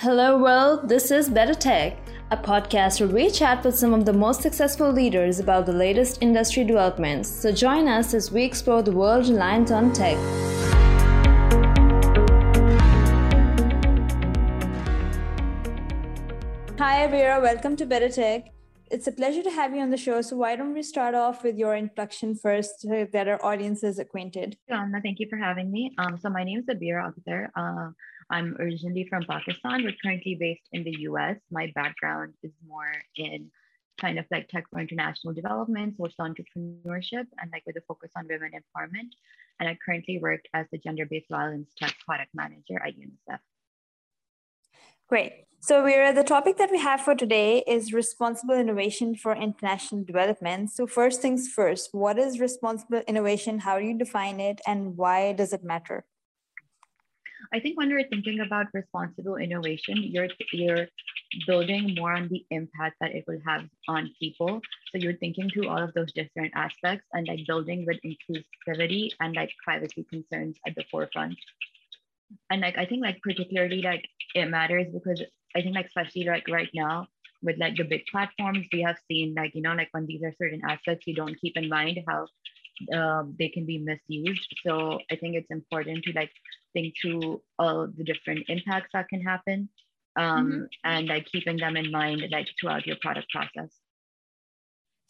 Hello, world. This is Better Tech, a podcast where we chat with some of the most successful leaders about the latest industry developments. So join us as we explore the world reliant on tech. Hi, Vera. Welcome to Better Tech. It's a pleasure to have you on the show. So, why don't we start off with your introduction first so that our audience is acquainted? Thank you for having me. Um, so, my name is Abira Akhtar. Uh, I'm originally from Pakistan, but currently based in the US. My background is more in kind of like tech for international development, social entrepreneurship, and like with a focus on women empowerment. And I currently work as the gender-based violence tech product manager at UNICEF. Great. So we're the topic that we have for today is responsible innovation for international development. So first things first, what is responsible innovation? How do you define it and why does it matter? I think when you're thinking about responsible innovation, you're you're building more on the impact that it will have on people. So you're thinking through all of those different aspects and like building with inclusivity and like privacy concerns at the forefront. And like I think like particularly like it matters because I think like especially like right now with like the big platforms, we have seen like you know like when these are certain assets, you don't keep in mind how um, they can be misused. So I think it's important to like think through all the different impacts that can happen um, mm-hmm. and like keeping them in mind like throughout your product process.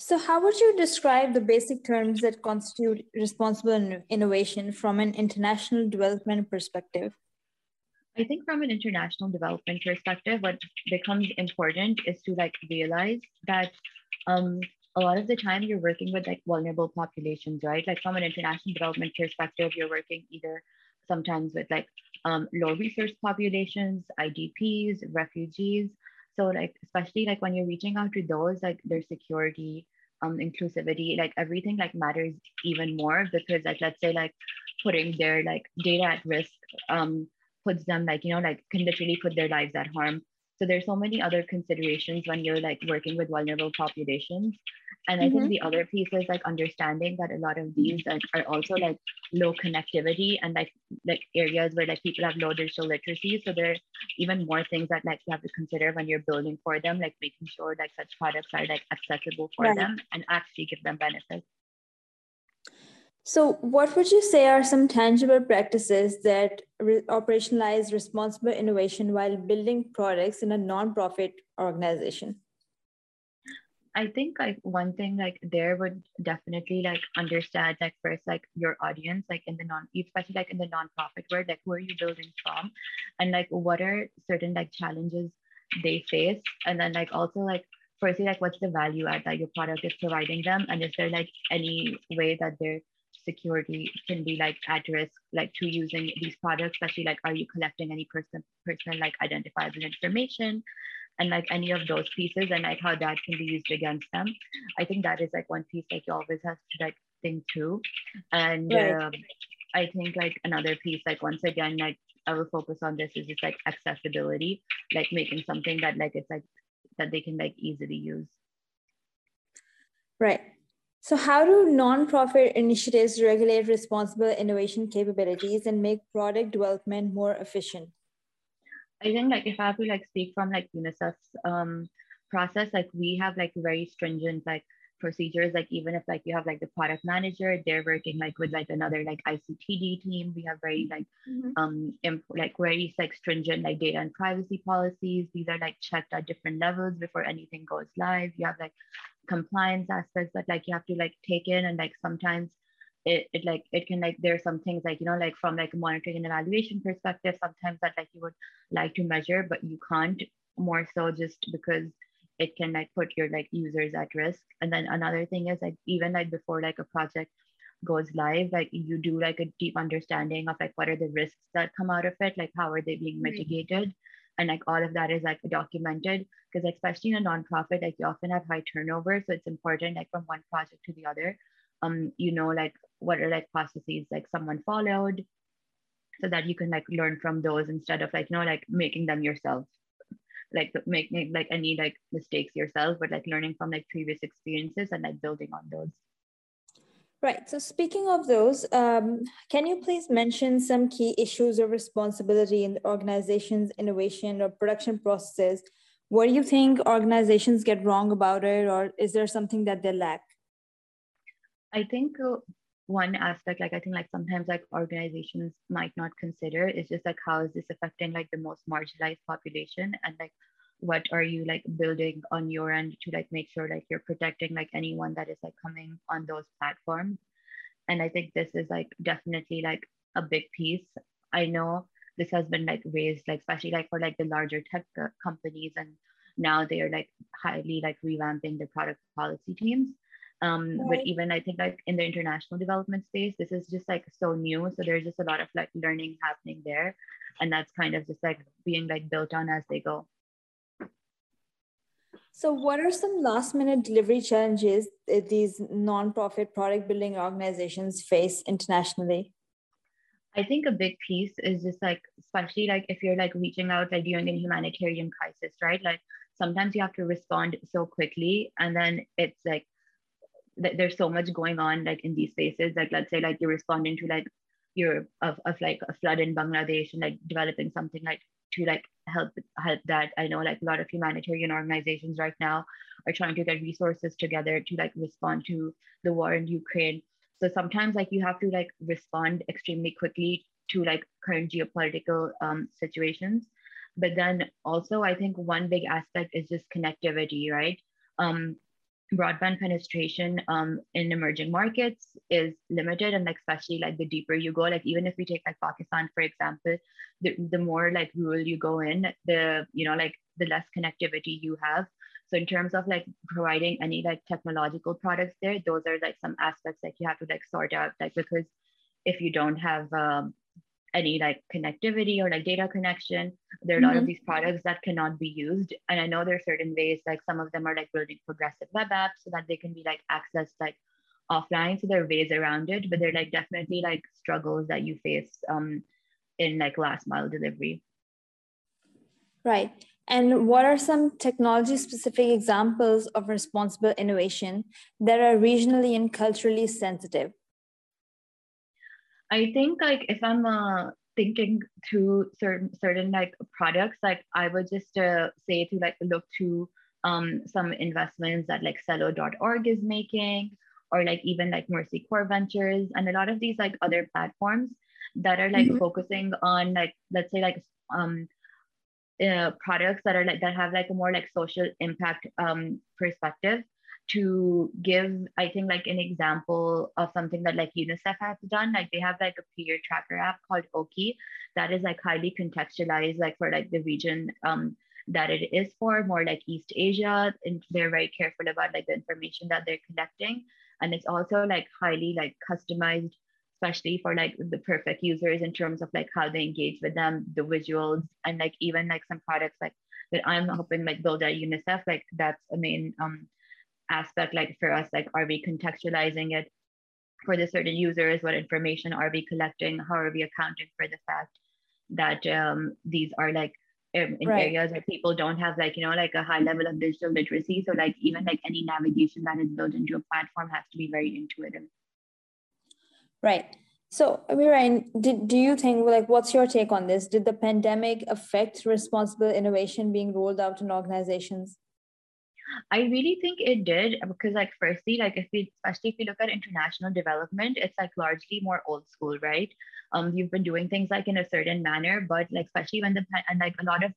So, how would you describe the basic terms that constitute responsible innovation from an international development perspective? I think from an international development perspective, what becomes important is to like realize that um, a lot of the time you're working with like vulnerable populations, right? Like from an international development perspective, you're working either sometimes with like um, low resource populations, IDPs, refugees. So like, especially like when you're reaching out to those, like their security, um, inclusivity, like everything like matters even more because like, let's say like putting their like data at risk um, puts them like, you know, like can literally put their lives at harm. So there's so many other considerations when you're like working with vulnerable populations. And I mm-hmm. think the other piece is like understanding that a lot of these like, are also like low connectivity and like like areas where like people have low digital literacy. So there are even more things that like you have to consider when you're building for them, like making sure that such products are like accessible for right. them and actually give them benefits. So, what would you say are some tangible practices that re- operationalize responsible innovation while building products in a nonprofit organization? I think like one thing like there would definitely like understand like first like your audience like in the non especially like in the nonprofit world like who are you building from? And like what are certain like challenges they face? And then like also like firstly like what's the value add that your product is providing them? And is there like any way that they're security can be like at risk, like to using these products, especially like, are you collecting any person, personal like identifiable information and like any of those pieces and like how that can be used against them. I think that is like one piece like you always have to like think through. And right. um, I think like another piece, like once again, like I will focus on this is just like accessibility, like making something that like it's like that they can like easily use. Right. So, how do nonprofit initiatives regulate responsible innovation capabilities and make product development more efficient? I think, like, if I have to like speak from like UNICEF's um, process, like we have like very stringent like procedures. Like even if like you have like the product manager, they're working like with like another like ICTD team. We have very like mm-hmm. um imp- like very like stringent like data and privacy policies. These are like checked at different levels before anything goes live. You have like compliance aspects that like you have to like take in and like sometimes it, it like it can like there are some things like you know like from like a monitoring and evaluation perspective sometimes that like you would like to measure but you can't more so just because it can like put your like users at risk. And then another thing is like even like before like a project goes live like you do like a deep understanding of like what are the risks that come out of it like how are they being mitigated and like all of that is like documented because especially in a nonprofit like you often have high turnover so it's important like from one project to the other um you know like what are like processes like someone followed so that you can like learn from those instead of like you know like making them yourself like making like any like mistakes yourself but like learning from like previous experiences and like building on those Right. So, speaking of those, um, can you please mention some key issues of responsibility in the organization's innovation or production processes? What do you think organizations get wrong about it, or is there something that they lack? I think uh, one aspect, like I think, like sometimes like organizations might not consider is just like how is this affecting like the most marginalized population, and like what are you like building on your end to like make sure like you're protecting like anyone that is like coming on those platforms? And i think this is like definitely like a big piece. I know this has been like raised like especially like for like the larger tech companies and now they are like highly like revamping the product policy teams. Um right. but even i think like in the international development space this is just like so new. So there's just a lot of like learning happening there. And that's kind of just like being like built on as they go so, what are some last mile delivery challenges that these nonprofit product building organizations face internationally? I think a big piece is just like, especially like if you're like reaching out, like during a humanitarian crisis, right? Like sometimes you have to respond so quickly, and then it's like there's so much going on like in these spaces. Like let's say like you're responding to like you're of, of like a flood in Bangladesh and like developing something like to like help help that. I know like a lot of humanitarian organizations right now are trying to get resources together to like respond to the war in ukraine. So sometimes like you have to like respond extremely quickly to like current geopolitical um, situations. But then also i think one big aspect is just connectivity right? Um, broadband penetration um, in emerging markets is limited and like especially like the deeper you go like even if we take like pakistan for example the, the more like rural you go in the you know like the less connectivity you have. So in terms of like providing any like technological products there those are like some aspects that you have to like sort out like because if you don't have um, any like connectivity or like data connection. There are a mm-hmm. lot of mm-hmm. these products that cannot be used. And I know there are certain ways, like some of them are like building progressive web apps so that they can be like accessed like offline. So there are ways around it, but they're like definitely like struggles that you face um, in like last mile delivery. Right. And what are some technology specific examples of responsible innovation that are regionally and culturally sensitive? I think like if I'm uh, thinking through certain certain like products, like I would just uh, say to like look to um, some investments that like Celo.org is making, or like even like Mercy Corps Ventures, and a lot of these like other platforms that are like mm-hmm. focusing on like let's say like um uh, products that are like that have like a more like social impact um perspective to give i think like an example of something that like unicef has done. Like they have like a peer tracker app called Oky that is like highly contextualized like for like the region um, that it is for more like east asia and they're very careful about like the information that they're collecting. And it's also like highly like customized especially for like the perfect users in terms of like how they engage with them the visuals and like even like some products like that i'm hoping like build at unicef like that's a main um aspect like for us like are we contextualizing it for the certain users what information? Are we collecting? How are we accounting for the fact that um, these are like in, in right. areas where people don't have like you know like a high level of digital literacy? So like even like any navigation that is built into a platform has to be very intuitive. Right. So Mireen, did, do you think like what's your take on this? Did the pandemic affect responsible innovation being rolled out in organizations I really think it did because, like, firstly, like if we, especially if we look at international development, it's like largely more old school, right? Um, you've been doing things like in a certain manner, but like especially when the and like a lot of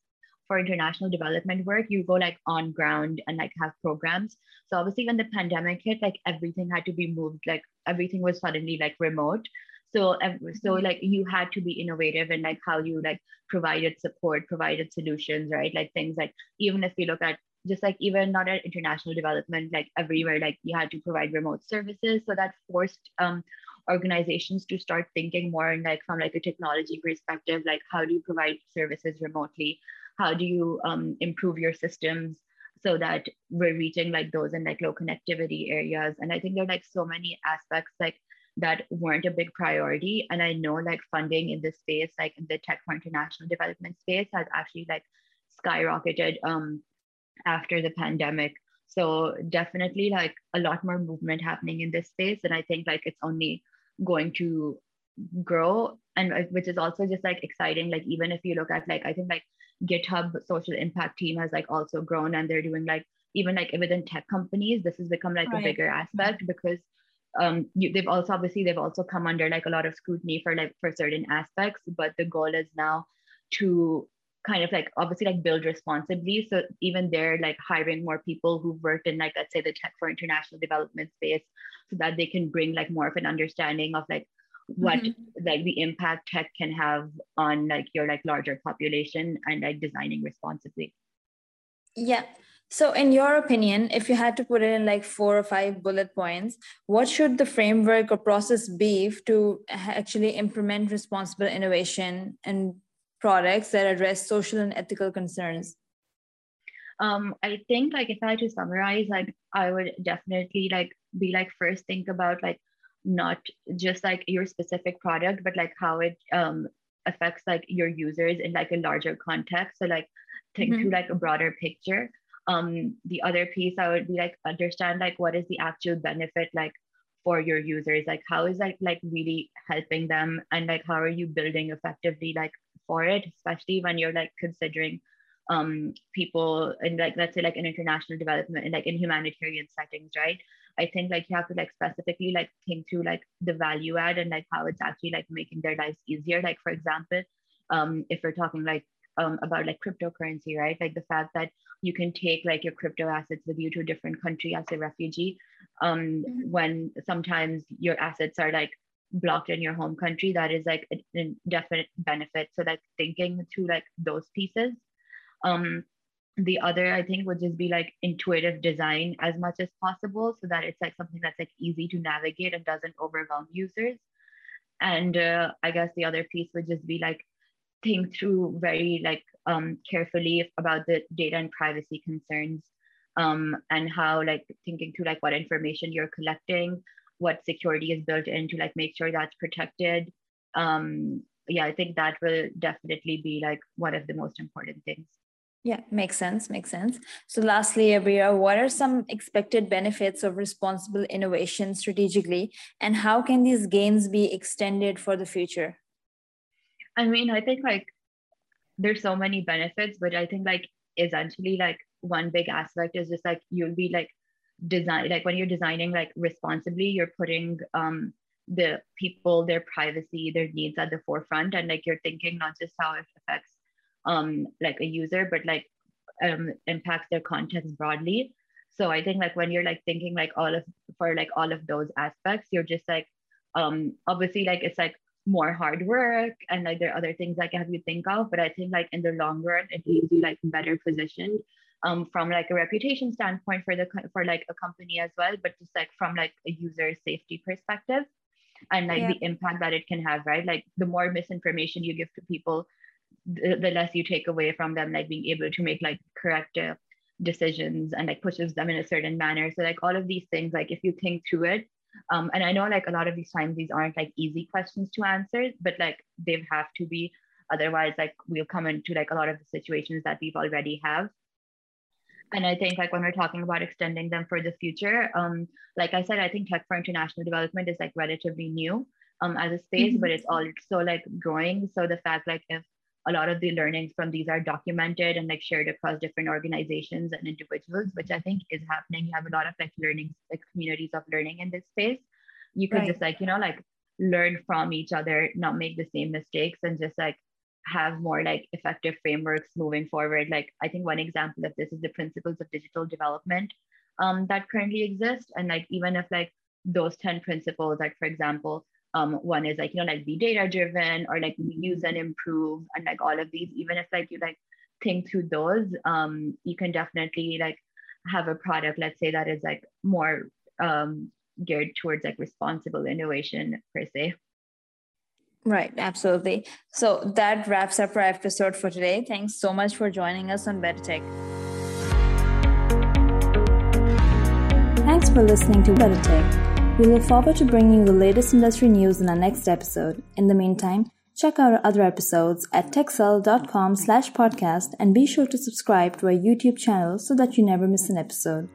for international development work, you go like on ground and like have programs. So obviously, when the pandemic hit, like everything had to be moved, like everything was suddenly like remote. So, so like you had to be innovative in like how you like provided support, provided solutions, right? Like things like even if we look at just like even not at international development, like everywhere, like you had to provide remote services. So that forced um, organizations to start thinking more and like from like a technology perspective, like how do you provide services remotely? How do you um, improve your systems so that we're reaching like those in like low connectivity areas? And I think there are like so many aspects like that weren't a big priority. And I know like funding in this space, like in the tech for international development space has actually like skyrocketed um, after the pandemic. So definitely like a lot more movement happening in this space. And I think like it's only going to grow and which is also just like exciting. Like even if you look at like I think like GitHub social impact team has like also grown and they're doing like even like within tech companies, this has become like right. a bigger aspect because um you, they've also obviously they've also come under like a lot of scrutiny for like for certain aspects but the goal is now to kind of like obviously like build responsibly. So even they're like hiring more people who've worked in like let's say the tech for international development space so that they can bring like more of an understanding of like what mm-hmm. like the impact tech can have on like your like larger population and like designing responsibly. Yeah. So, in your opinion, if you had to put it in like four or five bullet points, what should the framework or process be to actually implement responsible innovation and products that address social and ethical concerns? Um, I think like if I had to summarize, like I would definitely like be like first think about like not just like your specific product, but like how it um affects like your users in like a larger context. So like think mm-hmm. through like a broader picture um the other piece i would be like understand like what is the actual benefit like for your users like how is that like really helping them and like how are you building effectively like for it especially when you're like considering um people in like let's say like in international development and like in humanitarian settings right i think like you have to like specifically like think through like the value add and like how it's actually like making their lives easier like for example um if we're talking like um, about like cryptocurrency, right? Like the fact that you can take like your crypto assets with you to a different country as a refugee, um, mm-hmm. when sometimes your assets are like blocked in your home country, that is like a, definite benefit. So like thinking through like those pieces. Um, the other I think would just be like intuitive design as much as possible, so that it's like something that's like easy to navigate and doesn't overwhelm users. And uh, I guess the other piece would just be like think through very like um, carefully about the data and privacy concerns um, and how like thinking through like what information you're collecting, what security is built in to like make sure that's protected. Um, yeah, I think that will definitely be like one of the most important things. Yeah, makes sense. Makes sense. So, lastly, Abira, what are some expected benefits of responsible innovation strategically, and how can these gains be extended for the future? I mean, I think like there's so many benefits, but I think like essentially like one big aspect is just like you'll be like design like when you're designing like responsibly, you're putting um the people, their privacy, their needs at the forefront, and like you're thinking not just how it affects um like a user, but like um impacts their context broadly. So I think like when you're like thinking like all of for like all of those aspects, you're just like um obviously like it's like more hard work and like there are other things like have you think of but i think like in the long run it leaves you like better positioned um from like a reputation standpoint for the for like a company as well but just like from like a user safety perspective and like yeah. the impact that it can have right like the more misinformation you give to people the, the less you take away from them like being able to make like correct uh, decisions and like pushes them in a certain manner so like all of these things like if you think through it um, and I know like a lot of these times these aren't like easy questions to answer, but like they have to be. Otherwise, like we'll come into like a lot of the situations that we've already have. And I think like when we're talking about extending them for the future, um, like I said, I think tech for international development is like relatively new um, as a space, mm-hmm. but it's also like growing. So the fact like if a lot of the learnings from these are documented and like shared across different organizations and individuals, which I think is happening. You have a lot of like learning, like communities of learning in this space. You could right. just like, you know, like learn from each other, not make the same mistakes and just like have more like effective frameworks moving forward. Like I think one example of this is the principles of digital development um, that currently exist. And like even if like those 10 principles, like for example, um, one is like you know like be data driven or like use and improve and like all of these even if like you like think through those um, you can definitely like have a product let's say that is like more um, geared towards like responsible innovation per se Right, absolutely. So that wraps up our episode for today. Thanks so much for joining us on Better Tech. Thanks for listening to Better Tech. We look forward to bringing you the latest industry news in our next episode. In the meantime, check out our other episodes at techcell.com slash podcast and be sure to subscribe to our YouTube channel so that you never miss an episode.